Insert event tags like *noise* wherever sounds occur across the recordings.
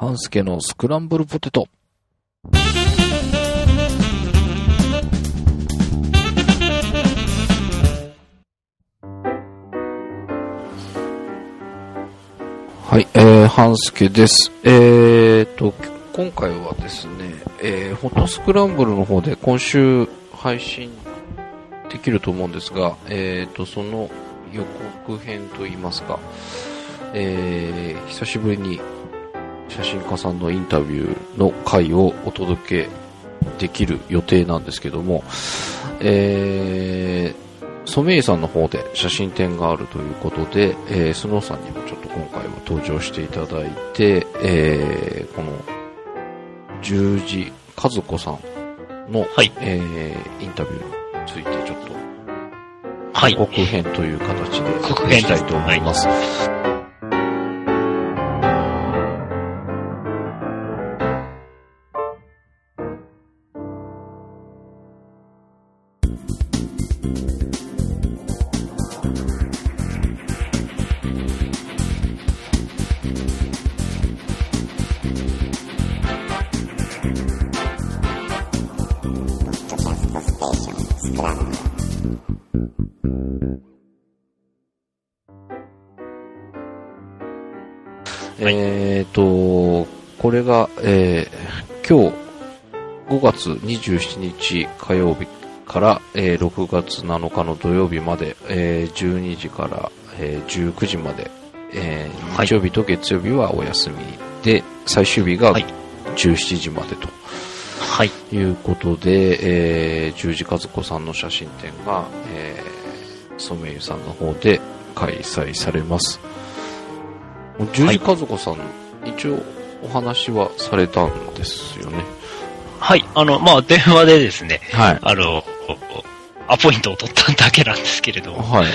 半助のスクランブルポテト。はい、えー、半助です。えーと、今回はですね、えー、フォトスクランブルの方で今週配信できると思うんですが、えーと、その予告編といいますか、えー、久しぶりに写真家さんのインタビューの回をお届けできる予定なんですけども、えー、ソメイユさんの方で写真展があるということで、えー、スノーさんにもちょっと今回は登場していただいて、えー、この、十字和子さんの、はいえー、インタビューについてちょっと、はい。告編という形で告編したいと思います。えーと、これが、えー今日5月27日火曜日から、えー6月7日の土曜日まで、えー12時から、えー19時まで、えーはい。日曜日と月曜日はお休みで、最終日がはい。17時までとはい。いうことで、えー、十字和子さんの写真展が、えー、ソメイユさんの方で開催されます。十字和子さん、一応お話はされたんですよね。はい。あの、まあ、電話でですね、はい。あの、アポイントを取っただけなんですけれども、はい。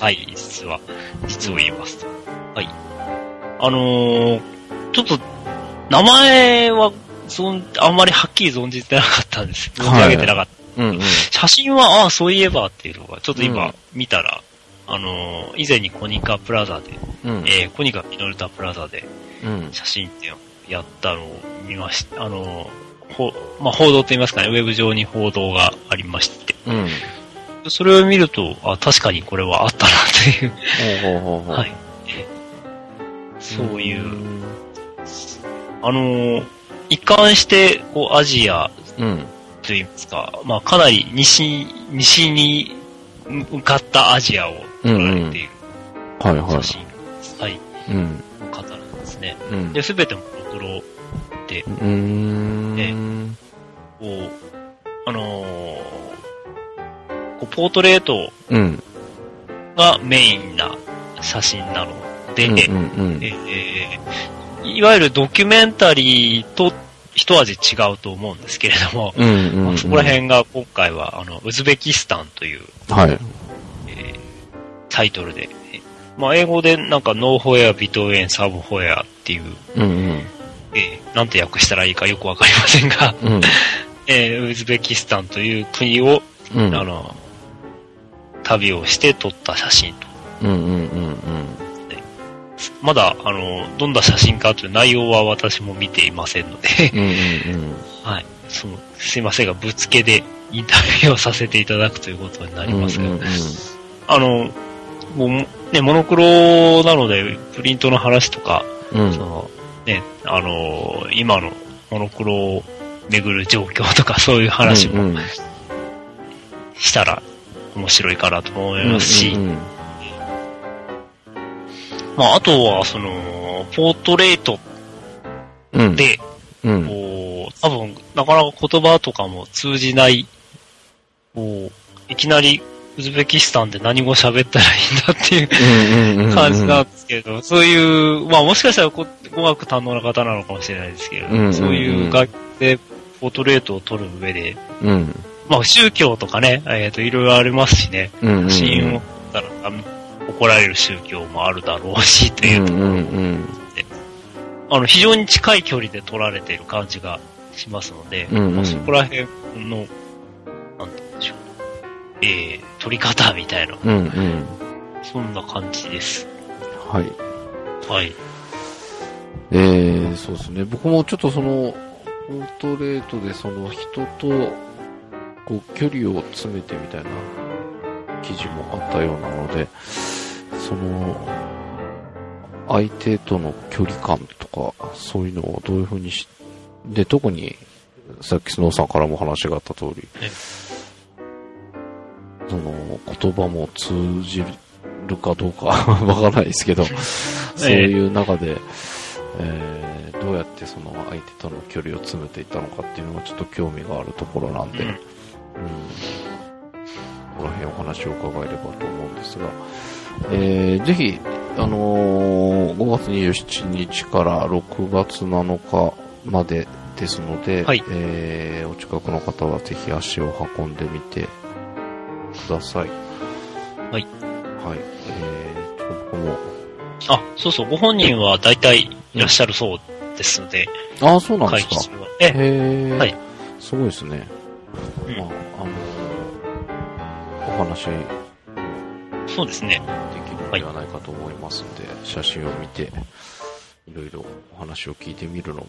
はい、実は、実を言いますと。はい。あのーちょっと、名前は、そん、あんまりはっきり存じてなかったんです。存じ上げてなかった。うんうん。写真は、ああ、そういえばっていうのが、ちょっとうん今見たら、あのー以前にコニカプラザで、うん。えーコニカミノルタプラザでうん。写真展をやったのを見ました。あのーほ、まあ、報道と言いますかね、ウェブ上に報道がありまして、うん。それを見ると、あ、確かにこれはあったなという、ほうほうほうほう。はい。そういう、ん。あのー一貫して、こう、アジアうん。といいますか、まあ、かなり西、西に向かったアジアを撮られているはいはい写。真、はい、うん。の方なんですね。うん。で、すべてモノクロで、うーん。こう、あのーこうポートレートうん。がメインな写真なので、うんうんうんえーいわゆるドキュメンタリーと一味違うと思うんですけれども、うんうんうん。まあそこら辺が今回は、あの、ウズベキスタンという、はい。えータイトルで、えまあ、英語でなんか、ノーホエア、ビトウェン、サブホエアっていう、うんうん。えーなんて訳したらいいかよくわかりませんが、うん。*laughs* えーウズベキスタンという国を、うん。あの、旅をして撮った写真と。うんうんうんまだ、あの、どんな写真かという内容は私も見ていませんので、うん。うんうんはい。その、すいませんが、ぶつけでインタビューをさせていただくということになうん。りますが、うんうんうんあの、もう、ね、モノクロなので、プリントの話とか、うんその、ね、あの、今のモノクロを巡る状況とか、*laughs* そういう話もうんうんしたら面白いかなと思いますし、うんうんまあ、あとは、その、ポートレートうん。で、うん。こう、多分、なかなか言葉とかも通じない、こう、いきなり、ウズベキスタンで何語喋ったらいいんだっていう感じなんですけど、そういう、まあもしかしたらこ語学堪能な方なのかもしれないですけれど、うんうんうんそういう楽器でポートレートを撮る上で、うん。まあ宗教とかね、えっ、と、いろいろありますしね、うんうん。写真を撮ったらあ怒られる宗教もあるだろうし、という、うんうんうん。あの、非常に近い距離で撮られている感じがしますので、うんうんまあ、そこら辺の、なんて言うんでしょう。えー、撮り方みたいな、うんうん。そんな感じです。はい。はい。えー、そうですね。僕もちょっとその、ポートレートでその人と、こう、距離を詰めてみたいな記事もあったようなので、その、相手との距離感とか、そういうのをどういうふうにし、で、特に、さっきスノーさんからも話があった通り、その、言葉も通じるかどうか *laughs* わからないですけど、*laughs* そういう中で、えー、どうやってその相手との距離を詰めていったのかっていうのがちょっと興味があるところなんで、うん、うん、ここら辺お話を伺えればと思うんですが、えー、ぜひ、あのー、5月27日から6月7日までですので、はい、えー、お近くの方はぜひ足を運んでみてください。はい。はい。えー、僕も。あ、そうそう、ご本人は大体いらっしゃるそうですので。ああ、そうなんですか？ええー、はい。すごいですね。うん、まあ、あのー、お話。そうですね。できるのではないかと思いますので、はい、写真を見て、いろいろお話を聞いてみるのも、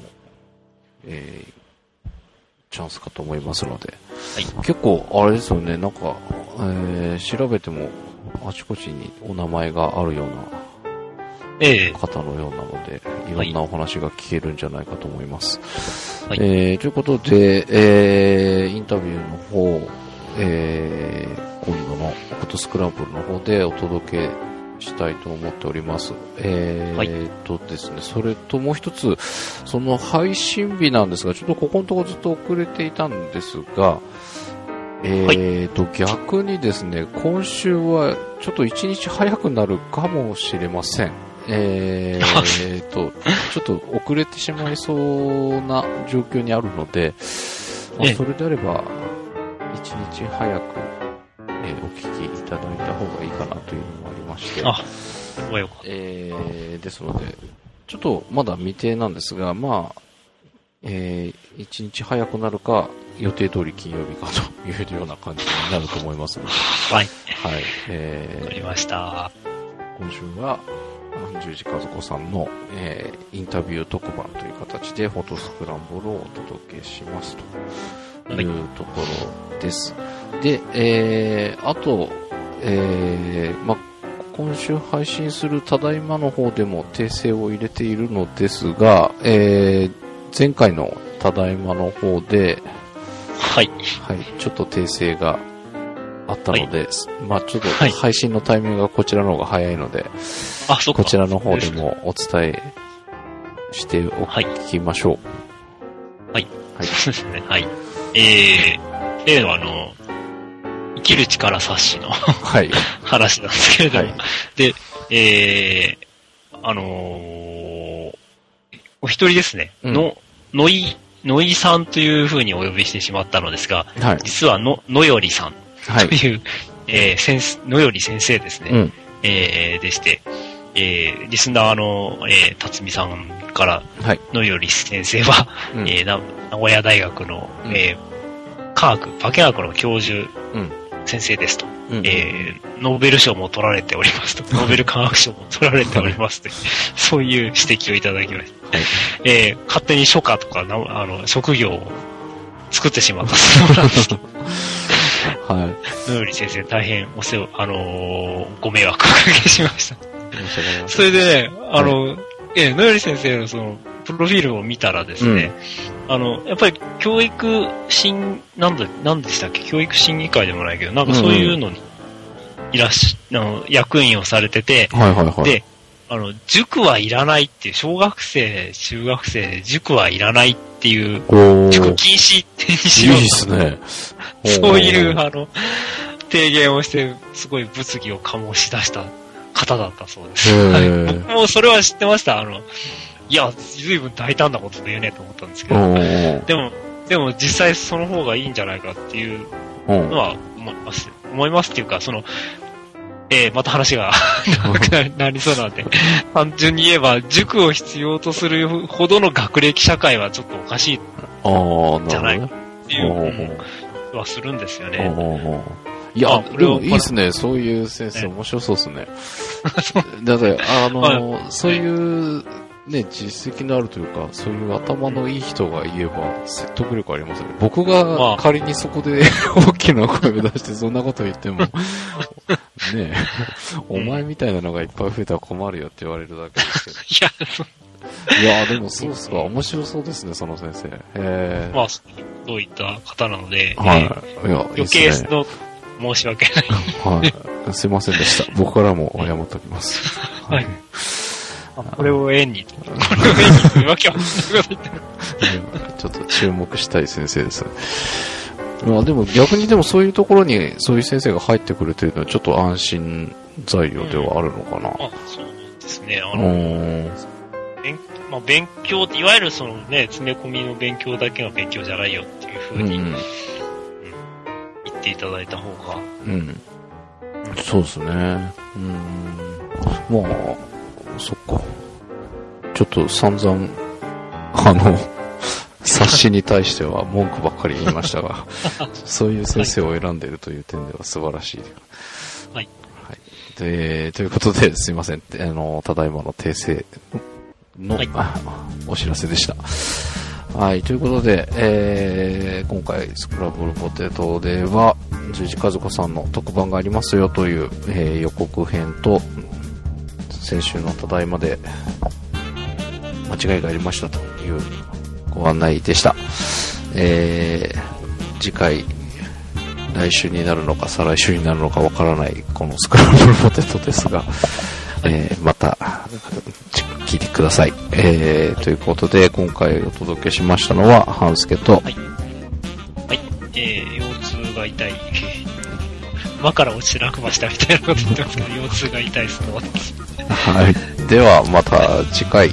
えー、チャンスかと思いますので、はい、結構、あれですよね、なんか、えー、調べても、あちこちにお名前があるような方のようなので、いろんなお話が聞けるんじゃないかと思います。はい、えー、ということで、えー、インタビューの方、えー、今度のフォトスクランブルの方でお届けしたいと思っております。えー、とですね、それともう一つ、その配信日なんですが、ちょっとここのところずっと遅れていたんですが、えーと、はい、逆にですね、今週はちょっと一日早くなるかもしれません。えーと、ちょっと遅れてしまいそうな状況にあるので、まあ、それであれば、一日早く、というのもありまして、あ、よか。えー、ですので、ちょっとまだ未定なんですが、まあ、えー、一日早くなるか、予定通り金曜日かというような感じになると思いますので。はい。はい。えー、わかりました。今週は、十字和子さんの、えー、インタビュー特番という形でフォトスクランブルをお届けしますというところです。はい、で、えー、あと、えー、ま、今週配信するただいまの方でも訂正を入れているのですが、えー、前回のただいまの方で、はい。はい、ちょっと訂正があったので、はい、まあちょっと配信のタイミングがこちらの方が早いので、あ、そうこちらの方でもお伝えしておきましょう。はい。はい。そうですね。はい。えー、例のあの、生きる力冊子のはい、話なんですけれども、はい、で、えー、あのー、お一人ですね、うん、の、のい、のいさんというふうにお呼びしてしまったのですが、はい、実はの、のよりさん。という、はい、えー、先生、のより先生ですね、うん、えー、でして、えー、リスナーの、えー、辰巳さんからのより先生は、うん、えー、名古屋大学の、うん、えー、科学、化学の教授、先生ですと、うん、えー、ノーベル賞も取られておりますと、*laughs* ノーベル科学賞も取られておりますと、*laughs* そういう指摘をいただきました。はい、えー、勝手に書家とかなあの職業を作ってしまったそうなんですと。*laughs* はい。のより先生、大変お世話、あのー、ご迷惑をおかけしました。それでね、あの、はい、え、のより先生のその、プロフィールを見たらですね、うん、あの、やっぱり教育審、なんで、なんでしたっけ？教育審議会でもないけど、なんかそういうのに、いらっし、あの、役員をされてて、はいはいはい、で、あの、塾はいらないっていう、小学生、中学生、塾はいらないっていう、塾禁止ってにしよういいですね。*laughs* そういう、あの、提言をして、すごい物議を醸し出した方だったそうです。はい、僕もそれは知ってました。あの、いや、随分大胆なこと言うねと思ったんですけど、でも、でも実際その方がいいんじゃないかっていうのは思います。思いますっていうか、その、えー、また話が長く *laughs* なりそうなんで、単純に言えば、塾を必要とするほどの学歴社会はちょっとおかしいじゃないかっていう気はするんですよね。いや、でもいいですね。そういう先生、面白そうですね。*laughs* だって、あの、はい、そういうね、実績のあるというか、そういう頭のいい人が言えば説得力ありますよね。僕が仮にそこで *laughs* 大きな声を出してそんなこと言っても、*laughs* ねえ、お前みたいなのがいっぱい増えたら困るよって言われるだけですけど。*laughs* いや、そいやでもそうっすか。面白そうですね、その先生。へえ。まあ、そういった方なので、はい。いや、余計の申し訳ない。はい。すいませんでした。僕からも謝っておきます。はい。これを縁に、これを縁にというわけは *laughs* ちょっと注目したい先生です。まあでも逆にでもそういうところにそういう先生が入ってくるというのはちょっと安心材料ではあるのかな。あ、そうですね。あうの、まあ、勉強って、いわゆるそのね、詰め込みの勉強だけが勉強じゃないよっていうふううにん。言っていただいた方が、うん。そうですね。うん。まあ、そっか。ちょっと散々、あの、*laughs* 冊子に対しては文句ばっかり言いましたが、*laughs* そういう先生を選んでいるという点では素晴らしい。はい。はい。で、ということで、すいません。あの、ただいまの訂正の、はいあお知らせでした。はい、ということで、えー、今回、スクラブルポテトでは、十字和子さんの特番がありますよという、えー予告編と、先週のただいまで、間違いがありましたというご案内でした。えー、次回、来週になるのか再来週になるのかわからないこのスクランブルポテトですが、えーまた聞いてください、えーということで今回お届けしましたのは半助とはい。はい。えー、腰痛が痛い。馬から落ちて落馬したみたいなこと言ってますから、腰痛が痛いです。はいではまた次回。